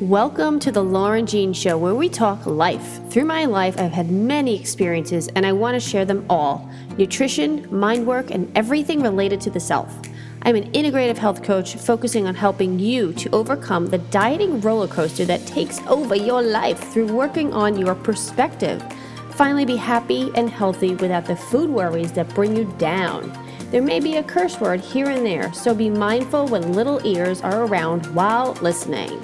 Welcome to the Lauren Jean Show, where we talk life. Through my life, I've had many experiences, and I want to share them all nutrition, mind work, and everything related to the self. I'm an integrative health coach focusing on helping you to overcome the dieting roller coaster that takes over your life through working on your perspective. Finally, be happy and healthy without the food worries that bring you down. There may be a curse word here and there, so be mindful when little ears are around while listening.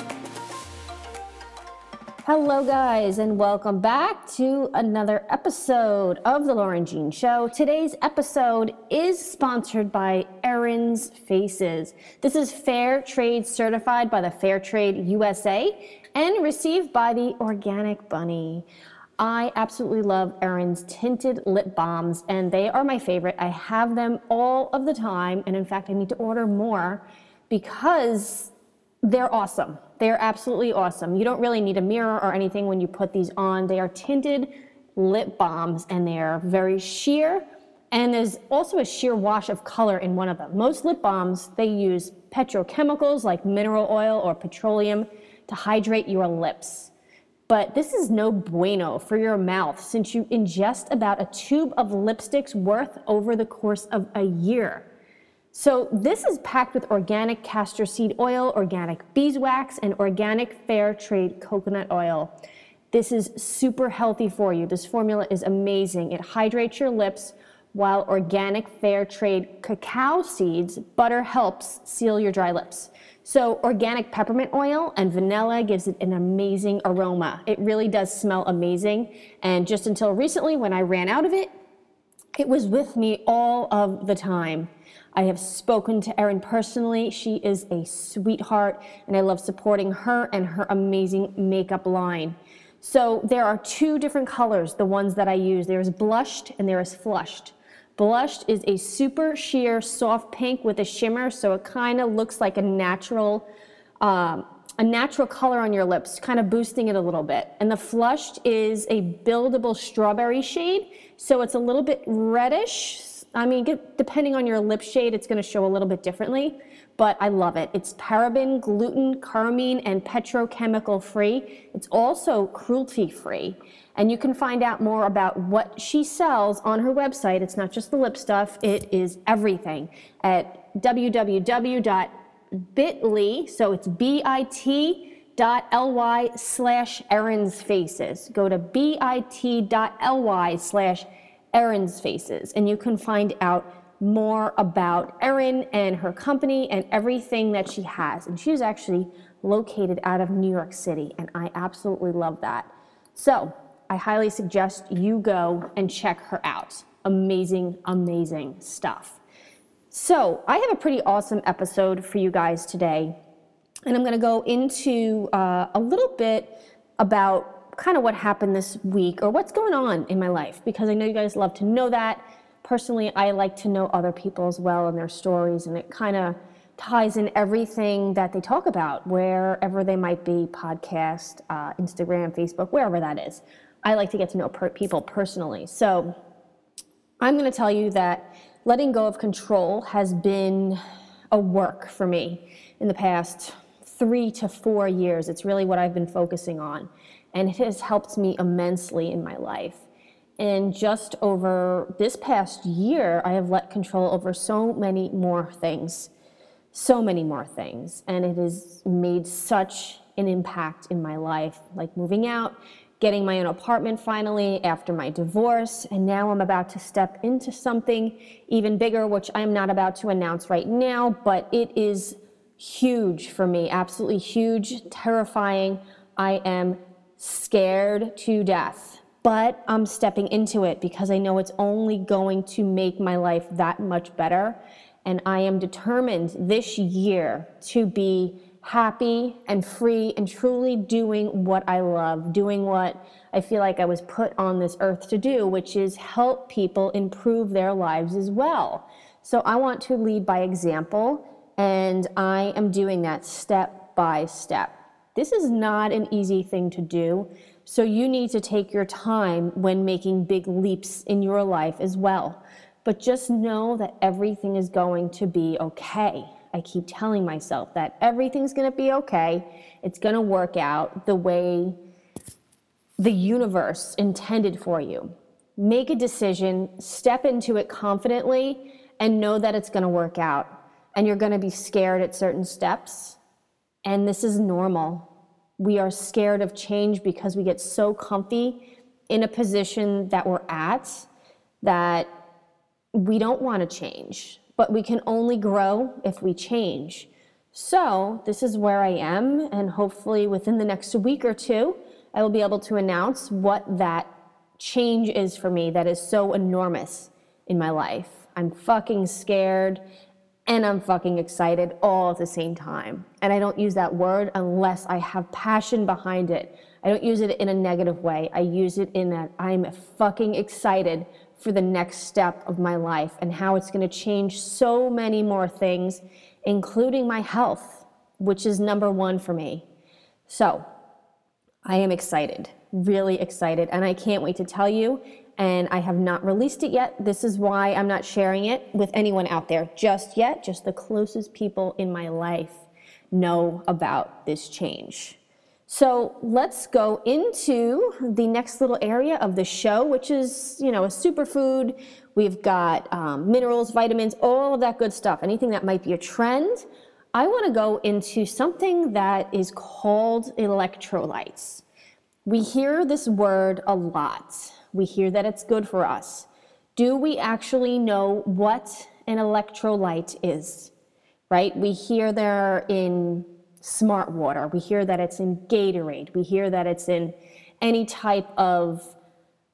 Hello, guys, and welcome back to another episode of The Lauren Jean Show. Today's episode is sponsored by Erin's Faces. This is Fair Trade certified by the Fair Trade USA and received by the Organic Bunny. I absolutely love Erin's tinted lip balms, and they are my favorite. I have them all of the time, and in fact, I need to order more because they're awesome. They're absolutely awesome. You don't really need a mirror or anything when you put these on. They are tinted lip balms and they are very sheer. And there's also a sheer wash of color in one of them. Most lip balms, they use petrochemicals like mineral oil or petroleum to hydrate your lips. But this is no bueno for your mouth since you ingest about a tube of lipsticks worth over the course of a year. So this is packed with organic castor seed oil, organic beeswax, and organic fair trade coconut oil. This is super healthy for you. This formula is amazing. It hydrates your lips while organic fair trade cacao seeds butter helps seal your dry lips. So organic peppermint oil and vanilla gives it an amazing aroma. It really does smell amazing. And just until recently when I ran out of it, it was with me all of the time. I have spoken to Erin personally. She is a sweetheart, and I love supporting her and her amazing makeup line. So there are two different colors, the ones that I use. There is blushed and there is flushed. Blushed is a super sheer soft pink with a shimmer, so it kind of looks like a natural, um, a natural color on your lips, kind of boosting it a little bit. And the flushed is a buildable strawberry shade, so it's a little bit reddish, I mean, depending on your lip shade, it's going to show a little bit differently, but I love it. It's paraben, gluten, carmine, and petrochemical free. It's also cruelty free. And you can find out more about what she sells on her website. It's not just the lip stuff, it is everything at www.bit.ly, so it's B-I-T dot ly slash Erin's Faces. Go to bit.ly slash Erin's Faces, and you can find out more about Erin and her company and everything that she has. And she's actually located out of New York City, and I absolutely love that. So I highly suggest you go and check her out. Amazing, amazing stuff. So I have a pretty awesome episode for you guys today, and I'm going to go into uh, a little bit about kind of what happened this week or what's going on in my life because I know you guys love to know that. Personally, I like to know other people as well and their stories, and it kind of ties in everything that they talk about, wherever they might be podcast, uh, Instagram, Facebook, wherever that is. I like to get to know per- people personally. So I'm going to tell you that letting go of control has been a work for me in the past three to four years. It's really what I've been focusing on and it has helped me immensely in my life. And just over this past year, I have let control over so many more things, so many more things. And it has made such an impact in my life, like moving out, getting my own apartment finally after my divorce. And now I'm about to step into something even bigger, which I'm not about to announce right now, but it is huge for me, absolutely huge, terrifying. I am scared to death, but I'm stepping into it because I know it's only going to make my life that much better. And I am determined this year to be happy and free and truly doing what I love, doing what I feel like I was put on this earth to do, which is help people improve their lives as well. So I want to lead by example, and I am doing that step by step. This is not an easy thing to do. So you need to take your time when making big leaps in your life as well. But just know that everything is going to be okay. I keep telling myself that everything's going to be okay. It's going to work out the way the universe intended for you. Make a decision, step into it confidently, and know that it's going to work out. And you're going to be scared at certain steps. And this is normal. We are scared of change because we get so comfy in a position that we're at that we don't want to change, but we can only grow if we change. So, this is where I am, and hopefully within the next week or two, I will be able to announce what that change is for me that is so enormous in my life. I'm fucking scared and I'm fucking excited all at the same time. And I don't use that word unless I have passion behind it. I don't use it in a negative way. I use it in that I'm fucking excited for the next step of my life and how it's going to change so many more things, including my health, which is number one for me. So I am excited, really excited, and I can't wait to tell you. And I have not released it yet. This is why I'm not sharing it with anyone out there just yet. Just the closest people in my life know about this change. So let's go into the next little area of the show, which is, you know, a superfood. We've got um, minerals, vitamins, all of that good stuff. Anything that might be a trend. I want to go into something that is called electrolytes. We hear this word a lot. We hear that it's good for us. Do we actually know what an electrolyte is? Right? We hear they're in smart water. We hear that it's in Gatorade. We hear that it's in any type of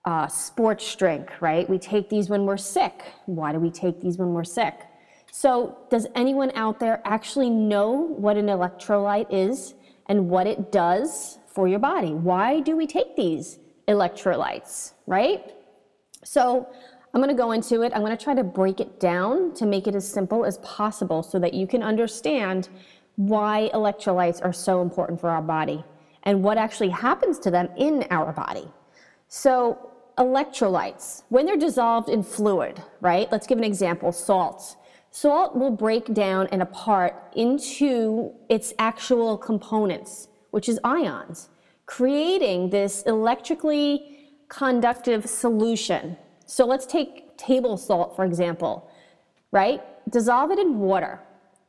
uh, sports drink, right? We take these when we're sick. Why do we take these when we're sick? So, does anyone out there actually know what an electrolyte is and what it does for your body? Why do we take these electrolytes, right? So, I'm going to go into it. I'm going to try to break it down to make it as simple as possible so that you can understand why electrolytes are so important for our body and what actually happens to them in our body. So, electrolytes, when they're dissolved in fluid, right? Let's give an example salt. Salt will break down and apart into its actual components, which is ions, creating this electrically conductive solution. So let's take table salt, for example, right? Dissolve it in water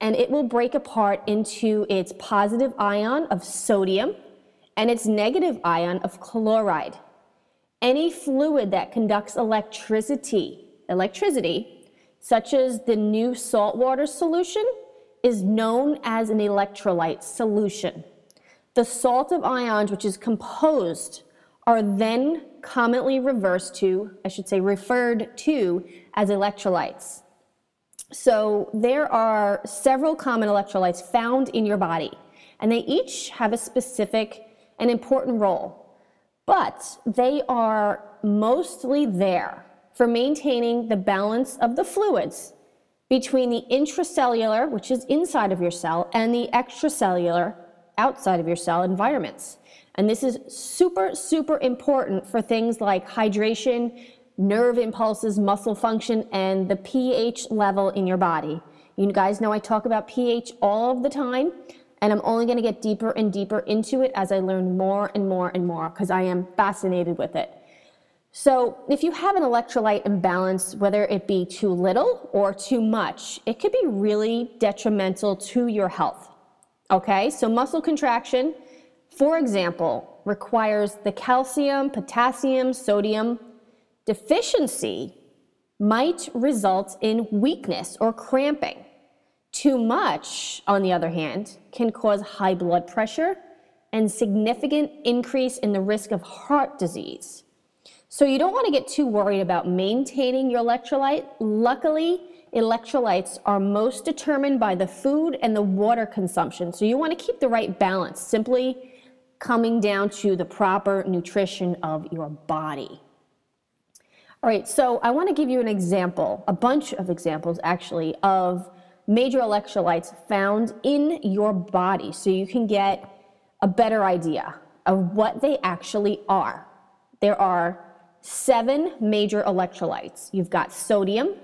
and it will break apart into its positive ion of sodium and its negative ion of chloride. Any fluid that conducts electricity, electricity, such as the new saltwater solution, is known as an electrolyte solution. The salt of ions, which is composed, are then commonly reversed to, I should say, referred to as electrolytes. So there are several common electrolytes found in your body, and they each have a specific and important role, but they are mostly there for maintaining the balance of the fluids between the intracellular, which is inside of your cell, and the extracellular, outside of your cell environments. And this is super, super important for things like hydration, nerve impulses, muscle function, and the pH level in your body. You guys know I talk about pH all the time, and I'm only going to get deeper and deeper into it as I learn more and more and more because I am fascinated with it. So, if you have an electrolyte imbalance, whether it be too little or too much, it could be really detrimental to your health. Okay, so muscle contraction, for example, requires the calcium, potassium, sodium, Deficiency might result in weakness or cramping. Too much, on the other hand, can cause high blood pressure and significant increase in the risk of heart disease. So you don't want to get too worried about maintaining your electrolyte. Luckily, electrolytes are most determined by the food and the water consumption. So you want to keep the right balance, simply coming down to the proper nutrition of your body. All right, so I want to give you an example, a bunch of examples actually, of major electrolytes found in your body so you can get a better idea of what they actually are. There are seven major electrolytes. You've got sodium,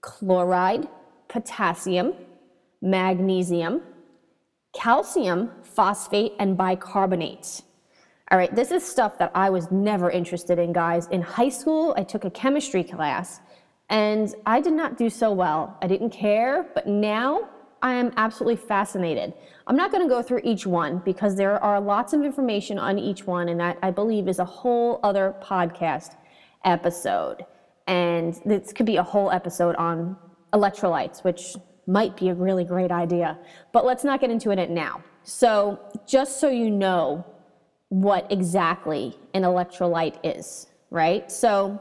chloride, potassium, magnesium, calcium, phosphate, and bicarbonate. All right, this is stuff that I was never interested in, guys. In high school, I took a chemistry class and I did not do so well. I didn't care, but now I am absolutely fascinated. I'm not going to go through each one because there are lots of information on each one, and that I believe is a whole other podcast episode. And this could be a whole episode on electrolytes, which might be a really great idea. But let's not get into it now. So, just so you know what exactly an electrolyte is, right? So,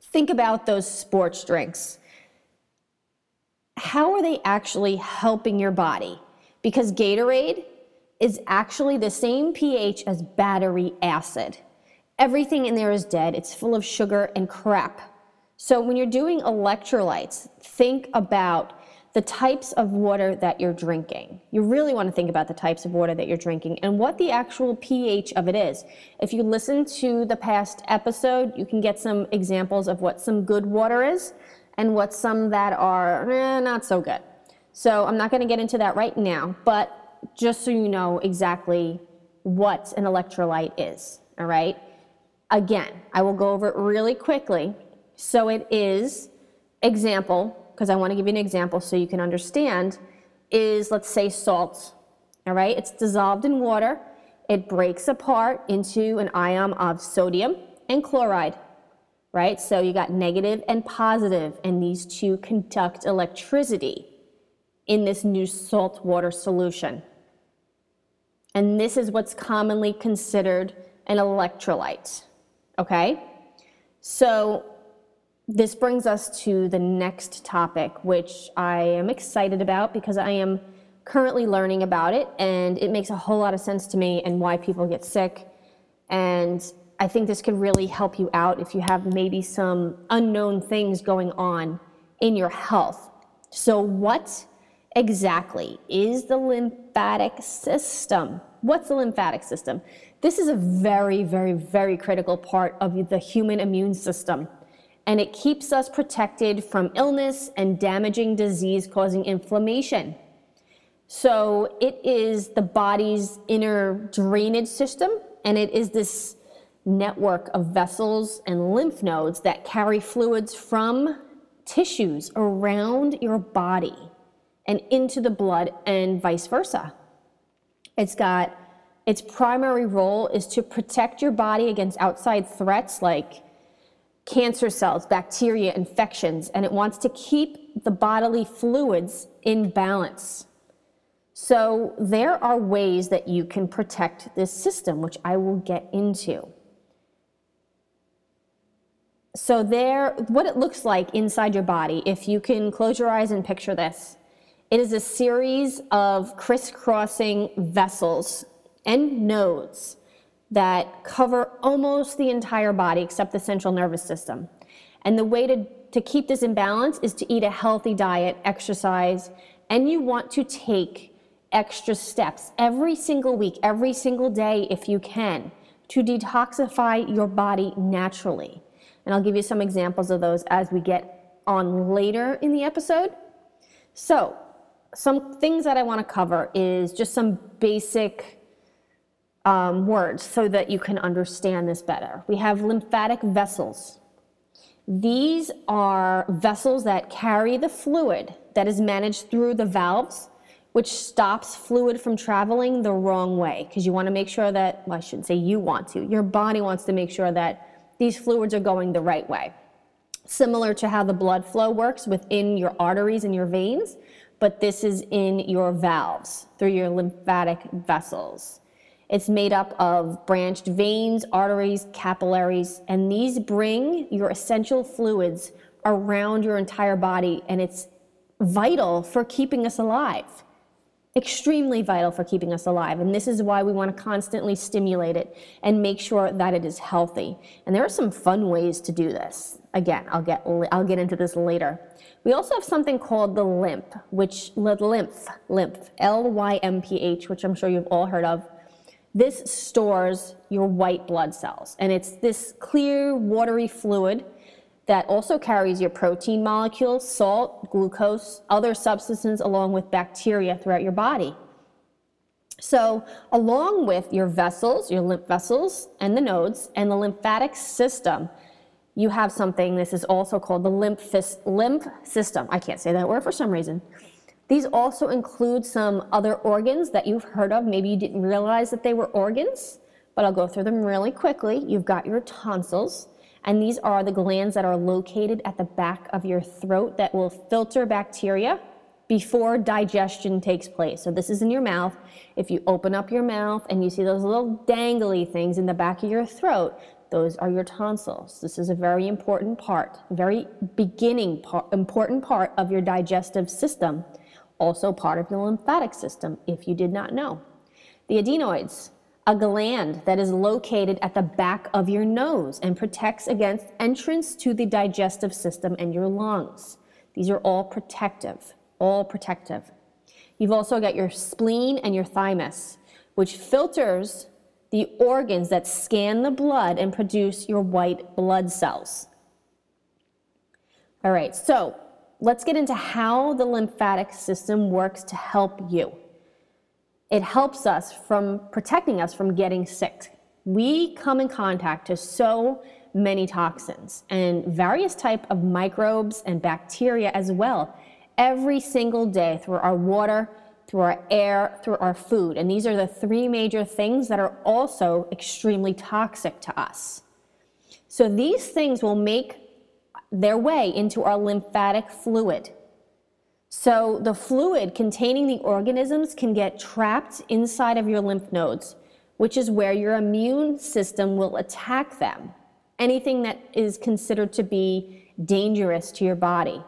think about those sports drinks. How are they actually helping your body? Because Gatorade is actually the same pH as battery acid. Everything in there is dead, it's full of sugar and crap. So, when you're doing electrolytes, think about the types of water that you're drinking. You really want to think about the types of water that you're drinking and what the actual pH of it is. If you listen to the past episode, you can get some examples of what some good water is and what some that are eh, not so good. So I'm not going to get into that right now, but just so you know exactly what an electrolyte is, all right? Again, I will go over it really quickly. So it is, example, because I want to give you an example so you can understand, is let's say salt. All right, it's dissolved in water. It breaks apart into an ion of sodium and chloride. Right, so you got negative and positive, and these two conduct electricity in this new salt water solution. And this is what's commonly considered an electrolyte. Okay? So this brings us to the next topic, which I am excited about because I am currently learning about it and it makes a whole lot of sense to me and why people get sick. And I think this could really help you out if you have maybe some unknown things going on in your health. So, what exactly is the lymphatic system? What's the lymphatic system? This is a very, very, very critical part of the human immune system and it keeps us protected from illness and damaging disease causing inflammation. So it is the body's inner drainage system, and it is this network of vessels and lymph nodes that carry fluids from tissues around your body and into the blood and vice versa. It's got its primary role is to protect your body against outside threats like cancer cells, bacteria, infections, and it wants to keep the bodily fluids in balance. So, there are ways that you can protect this system, which I will get into. So, there, what it looks like inside your body, if you can close your eyes and picture this, it is a series of crisscrossing vessels and nodes that cover almost the entire body except the central nervous system. And the way to, to keep this in balance is to eat a healthy diet, exercise, and you want to take extra steps every single week, every single day if you can, to detoxify your body naturally. And I'll give you some examples of those as we get on later in the episode. So, some things that I want to cover is just some basic um, words so that you can understand this better. We have lymphatic vessels. These are vessels that carry the fluid that is managed through the valves, which stops fluid from traveling the wrong way. Because you want to make sure that, well, I shouldn't say you want to, your body wants to make sure that these fluids are going the right way. Similar to how the blood flow works within your arteries and your veins, but this is in your valves through your lymphatic vessels. It's made up of branched veins, arteries, capillaries, and these bring your essential fluids around your entire body, and it's vital for keeping us alive. Extremely vital for keeping us alive. And this is why we want to constantly stimulate it and make sure that it is healthy. And there are some fun ways to do this. Again, I'll get, I'll get into this later. We also have something called the lymph, which lymph, lymph, L Y M P H, which I'm sure you've all heard of this stores your white blood cells, and it's this clear, watery fluid that also carries your protein molecules, salt, glucose, other substances, along with bacteria throughout your body. So, along with your vessels, your lymph vessels, and the nodes, and the lymphatic system, you have something, this is also called the lymph, lymph system. I can't say that word for some reason. These also include some other organs that you've heard of. Maybe you didn't realize that they were organs, but I'll go through them really quickly. You've got your tonsils, and these are the glands that are located at the back of your throat that will filter bacteria before digestion takes place. So this is in your mouth. If you open up your mouth and you see those little dangly things in the back of your throat, those are your tonsils. This is a very important part, very beginning part, important part of your digestive system, also part of your lymphatic system, if you did not know. The adenoids, a gland that is located at the back of your nose and protects against entrance to the digestive system and your lungs. These are all protective all protective. You've also got your spleen and your thymus, which filters the organs that scan the blood and produce your white blood cells. All right, so let's get into how the lymphatic system works to help you. It helps us from protecting us from getting sick. We come in contact to so many toxins and various type of microbes and bacteria as well every single day through our water, through our air, through our food. And these are the three major things that are also extremely toxic to us. So these things will make their way into our lymphatic fluid. So the fluid containing the organisms can get trapped inside of your lymph nodes, which is where your immune system will attack them. Anything that is considered to be dangerous to your body.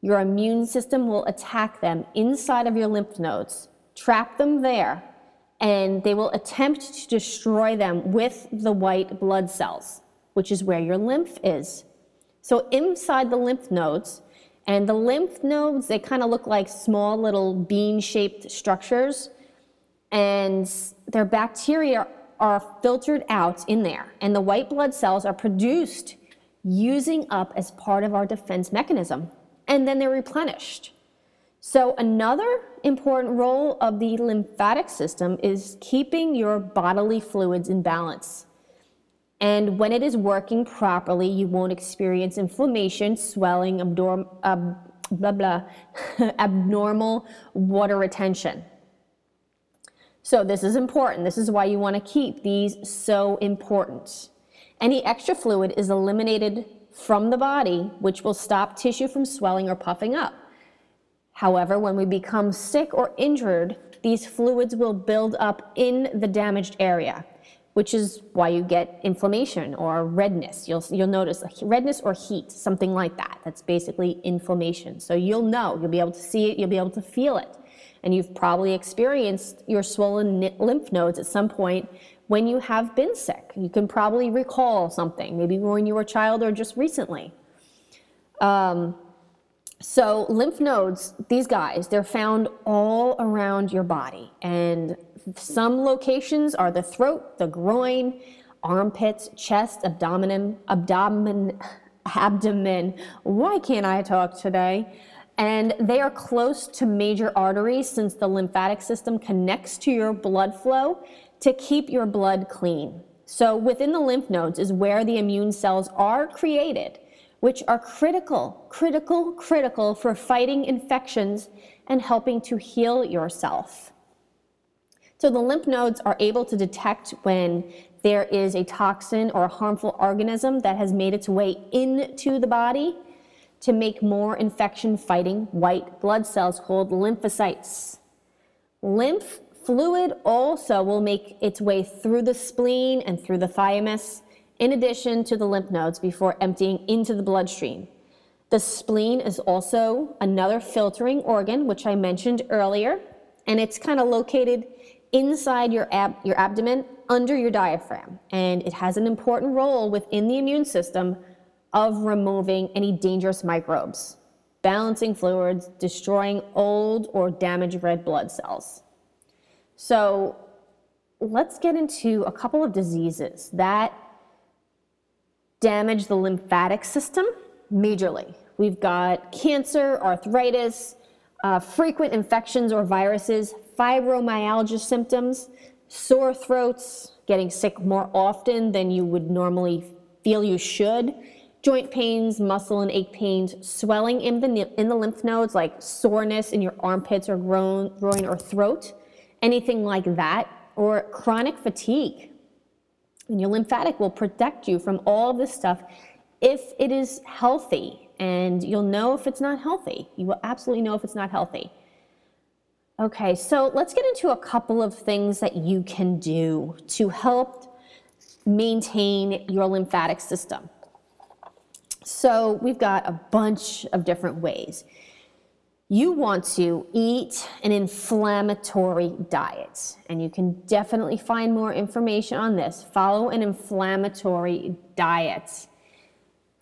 Your immune system will attack them inside of your lymph nodes, trap them there, and they will attempt to destroy them with the white blood cells, which is where your lymph is. So inside the lymph nodes, and the lymph nodes, they kind of look like small little bean shaped structures, and their bacteria are filtered out in there, and the white blood cells are produced using up as part of our defense mechanism and then they're replenished. So, another important role of the lymphatic system is keeping your bodily fluids in balance. And when it is working properly, you won't experience inflammation, swelling, abdor- uh, blah, blah, abnormal water retention. So, this is important. This is why you want to keep these so important. Any extra fluid is eliminated from the body, which will stop tissue from swelling or puffing up. However, when we become sick or injured, these fluids will build up in the damaged area, which is why you get inflammation or redness. You'll, you'll notice redness or heat, something like that. That's basically inflammation. So you'll know, you'll be able to see it, you'll be able to feel it. And you've probably experienced your swollen lymph nodes at some point when you have been sick. You can probably recall something, maybe when you were a child or just recently. Um, so, lymph nodes, these guys, they're found all around your body. And some locations are the throat, the groin, armpits, chest, abdomen, abdomen, abdomen. Why can't I talk today? And they are close to major arteries since the lymphatic system connects to your blood flow to keep your blood clean. So within the lymph nodes is where the immune cells are created, which are critical, critical, critical for fighting infections and helping to heal yourself. So the lymph nodes are able to detect when there is a toxin or a harmful organism that has made its way into the body to make more infection fighting white blood cells called lymphocytes. Lymph Fluid also will make its way through the spleen and through the thymus, in addition to the lymph nodes, before emptying into the bloodstream. The spleen is also another filtering organ, which I mentioned earlier, and it's kind of located inside your, ab- your abdomen under your diaphragm. And it has an important role within the immune system of removing any dangerous microbes, balancing fluids, destroying old or damaged red blood cells. So let's get into a couple of diseases that damage the lymphatic system majorly. We've got cancer, arthritis, uh, frequent infections or viruses, fibromyalgia symptoms, sore throats, getting sick more often than you would normally feel you should, joint pains, muscle and ache pains, swelling in the, in the lymph nodes like soreness in your armpits or groin, groin or throat, anything like that, or chronic fatigue. And your lymphatic will protect you from all this stuff if it is healthy. And you'll know if it's not healthy. You will absolutely know if it's not healthy. Okay, so let's get into a couple of things that you can do to help maintain your lymphatic system. So we've got a bunch of different ways. You want to eat an inflammatory diet, and you can definitely find more information on this. Follow an inflammatory diet.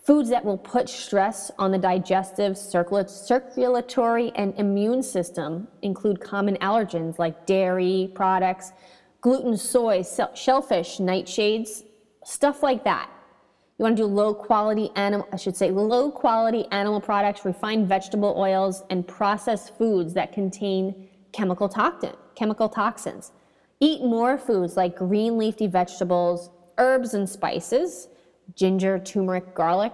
Foods that will put stress on the digestive, circulatory, and immune system include common allergens like dairy products, gluten, soy, shellfish, nightshades, stuff like that. You want to do low quality animal, I should say, low quality animal products, refined vegetable oils, and processed foods that contain chemical, toxin, chemical toxins. Eat more foods like green leafy vegetables, herbs and spices, ginger, turmeric, garlic,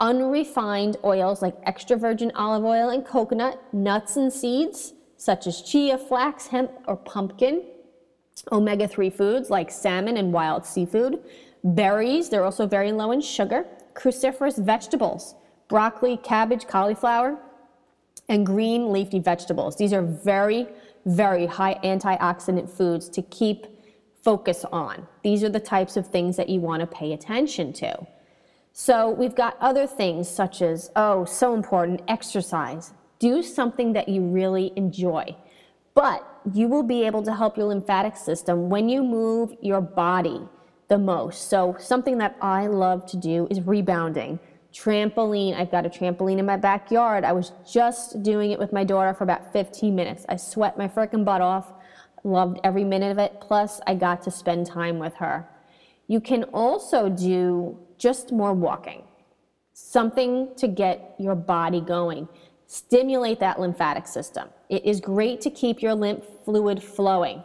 unrefined oils like extra virgin olive oil and coconut, nuts and seeds such as chia, flax, hemp, or pumpkin, omega 3 foods like salmon and wild seafood Berries, they're also very low in sugar. Cruciferous vegetables, broccoli, cabbage, cauliflower, and green leafy vegetables. These are very, very high antioxidant foods to keep focus on. These are the types of things that you want to pay attention to. So we've got other things such as, oh, so important, exercise. Do something that you really enjoy. But you will be able to help your lymphatic system when you move your body the most. So something that I love to do is rebounding. Trampoline, I've got a trampoline in my backyard. I was just doing it with my daughter for about 15 minutes. I sweat my freaking butt off. Loved every minute of it. Plus, I got to spend time with her. You can also do just more walking, something to get your body going. Stimulate that lymphatic system. It is great to keep your lymph fluid flowing,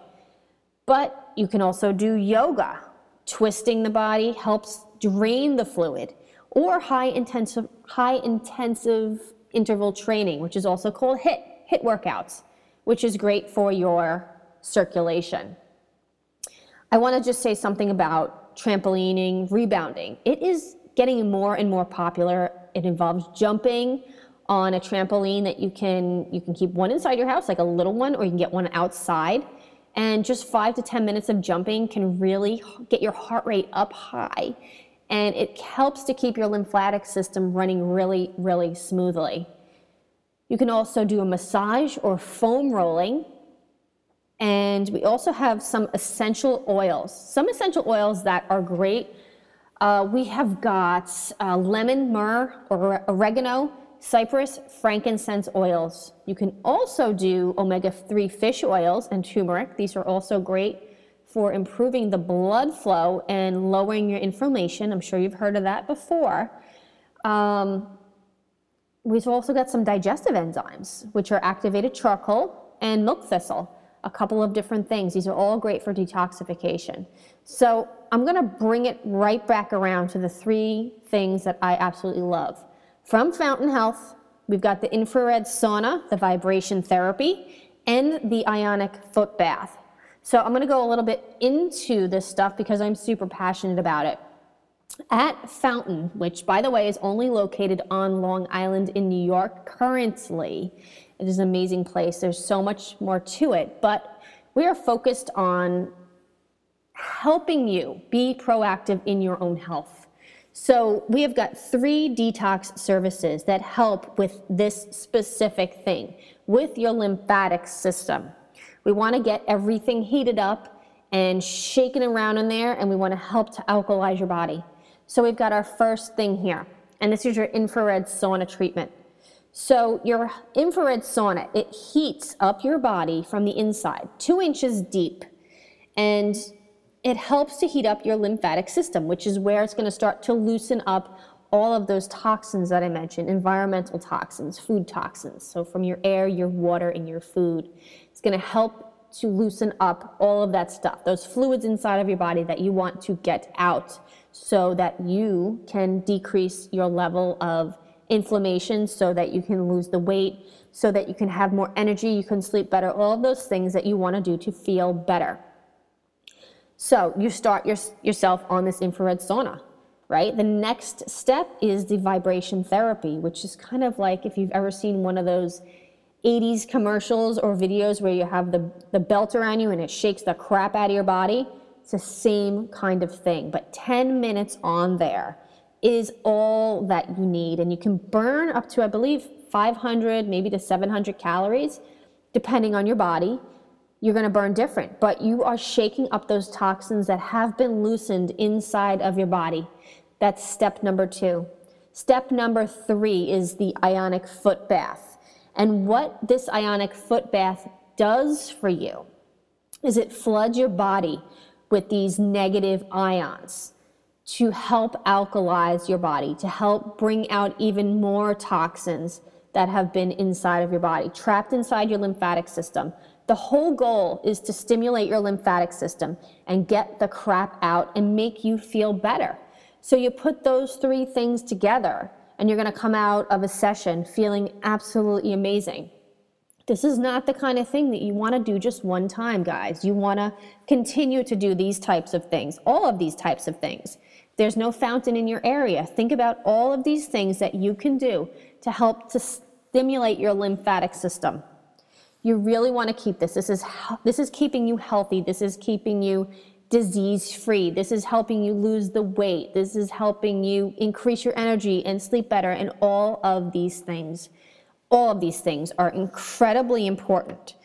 but you can also do yoga Twisting the body helps drain the fluid, or high intensive, high intensive interval training, which is also called HIIT, HIIT workouts, which is great for your circulation. I want to just say something about trampolining, rebounding. It is getting more and more popular. It involves jumping on a trampoline that you can you can keep one inside your house, like a little one, or you can get one outside. And just five to 10 minutes of jumping can really get your heart rate up high. And it helps to keep your lymphatic system running really, really smoothly. You can also do a massage or foam rolling. And we also have some essential oils, some essential oils that are great. Uh, we have got uh, lemon, myrrh, or oregano, cypress, frankincense oils. You can also do omega-3 fish oils and turmeric. These are also great for improving the blood flow and lowering your inflammation. I'm sure you've heard of that before. Um, we've also got some digestive enzymes, which are activated charcoal and milk thistle, a couple of different things. These are all great for detoxification. So I'm going to bring it right back around to the three things that I absolutely love. From Fountain Health, we've got the infrared sauna, the vibration therapy, and the ionic foot bath. So I'm going to go a little bit into this stuff because I'm super passionate about it. At Fountain, which by the way is only located on Long Island in New York currently, it is an amazing place. There's so much more to it, but we are focused on helping you be proactive in your own health. So we have got three detox services that help with this specific thing, with your lymphatic system. We want to get everything heated up and shaken around in there, and we want to help to alkalize your body. So we've got our first thing here, and this is your infrared sauna treatment. So your infrared sauna, it heats up your body from the inside, two inches deep. And it helps to heat up your lymphatic system, which is where it's going to start to loosen up all of those toxins that I mentioned environmental toxins, food toxins. So, from your air, your water, and your food. It's going to help to loosen up all of that stuff, those fluids inside of your body that you want to get out so that you can decrease your level of inflammation, so that you can lose the weight, so that you can have more energy, you can sleep better, all of those things that you want to do to feel better. So you start your, yourself on this infrared sauna, right? The next step is the vibration therapy, which is kind of like if you've ever seen one of those 80s commercials or videos where you have the, the belt around you and it shakes the crap out of your body. It's the same kind of thing, but 10 minutes on there is all that you need. And you can burn up to, I believe, 500, maybe to 700 calories, depending on your body you're going to burn different, but you are shaking up those toxins that have been loosened inside of your body. That's step number two. Step number three is the ionic foot bath. And what this ionic foot bath does for you is it floods your body with these negative ions to help alkalize your body, to help bring out even more toxins that have been inside of your body, trapped inside your lymphatic system, the whole goal is to stimulate your lymphatic system and get the crap out and make you feel better. So you put those three things together and you're going to come out of a session feeling absolutely amazing. This is not the kind of thing that you want to do just one time, guys. You want to continue to do these types of things, all of these types of things. There's no fountain in your area. Think about all of these things that you can do to help to stimulate your lymphatic system. You really want to keep this. This is this is keeping you healthy. This is keeping you disease free. This is helping you lose the weight. This is helping you increase your energy and sleep better and all of these things. All of these things are incredibly important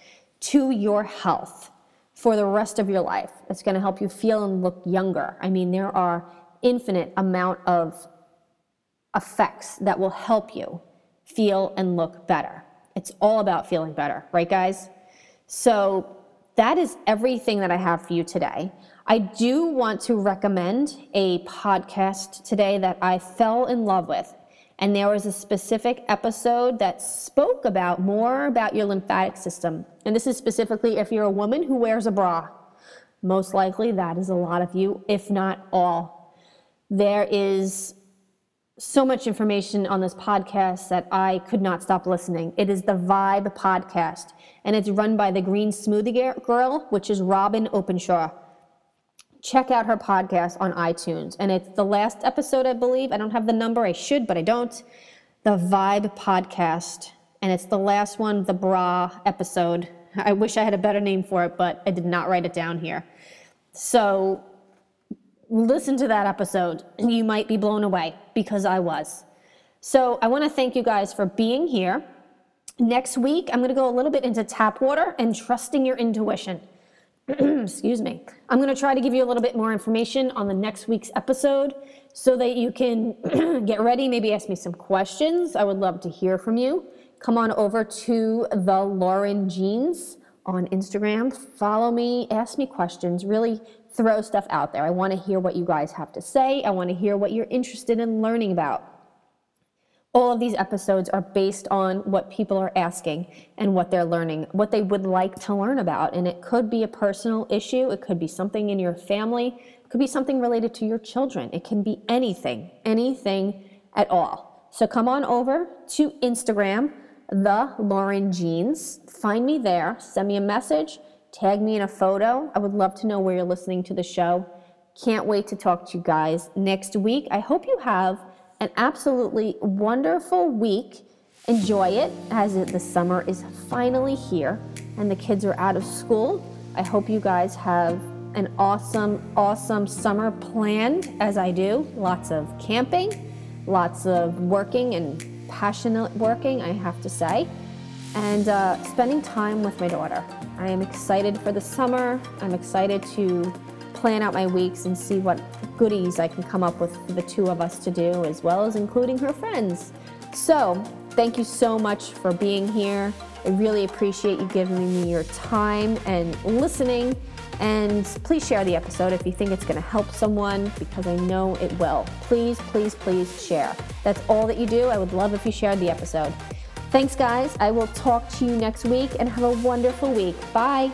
to your health for the rest of your life. It's going to help you feel and look younger. I mean, there are infinite amount of effects that will help you feel and look better. It's all about feeling better, right, guys? So that is everything that I have for you today. I do want to recommend a podcast today that I fell in love with. And there was a specific episode that spoke about more about your lymphatic system. And this is specifically if you're a woman who wears a bra. Most likely that is a lot of you, if not all. There is so much information on this podcast that I could not stop listening. It is the Vibe Podcast, and it's run by the Green Smoothie Girl, which is Robyn Openshaw. Check out her podcast on iTunes, and it's the last episode, I believe. I don't have the number, I should, but I don't. The Vibe Podcast, and it's the last one, the bra episode. I wish I had a better name for it, but I did not write it down here. So listen to that episode you might be blown away because I was. So I want to thank you guys for being here. Next week, I'm going to go a little bit into tap water and trusting your intuition. Excuse me. I'm going to try to give you a little bit more information on the next week's episode so that you can get ready, maybe ask me some questions. I would love to hear from you. Come on over to the Lauren Jeans on Instagram. Follow me, ask me questions. Really throw stuff out there. I want to hear what you guys have to say. I want to hear what you're interested in learning about. All of these episodes are based on what people are asking and what they're learning, what they would like to learn about. And it could be a personal issue, it could be something in your family, it could be something related to your children. It can be anything, anything at all. So come on over to Instagram, the Lauren Jeans. Find me there, send me a message Tag me in a photo. I would love to know where you're listening to the show. Can't wait to talk to you guys next week. I hope you have an absolutely wonderful week. Enjoy it as the summer is finally here and the kids are out of school. I hope you guys have an awesome, awesome summer planned as I do. Lots of camping, lots of working and passionate working, I have to say, and uh, spending time with my daughter. I am excited for the summer. I'm excited to plan out my weeks and see what goodies I can come up with for the two of us to do, as well as including her friends. So, thank you so much for being here. I really appreciate you giving me your time and listening. And please share the episode if you think it's going to help someone because I know it will. Please, please, please share. That's all that you do. I would love if you shared the episode. Thanks, guys. I will talk to you next week and have a wonderful week. Bye.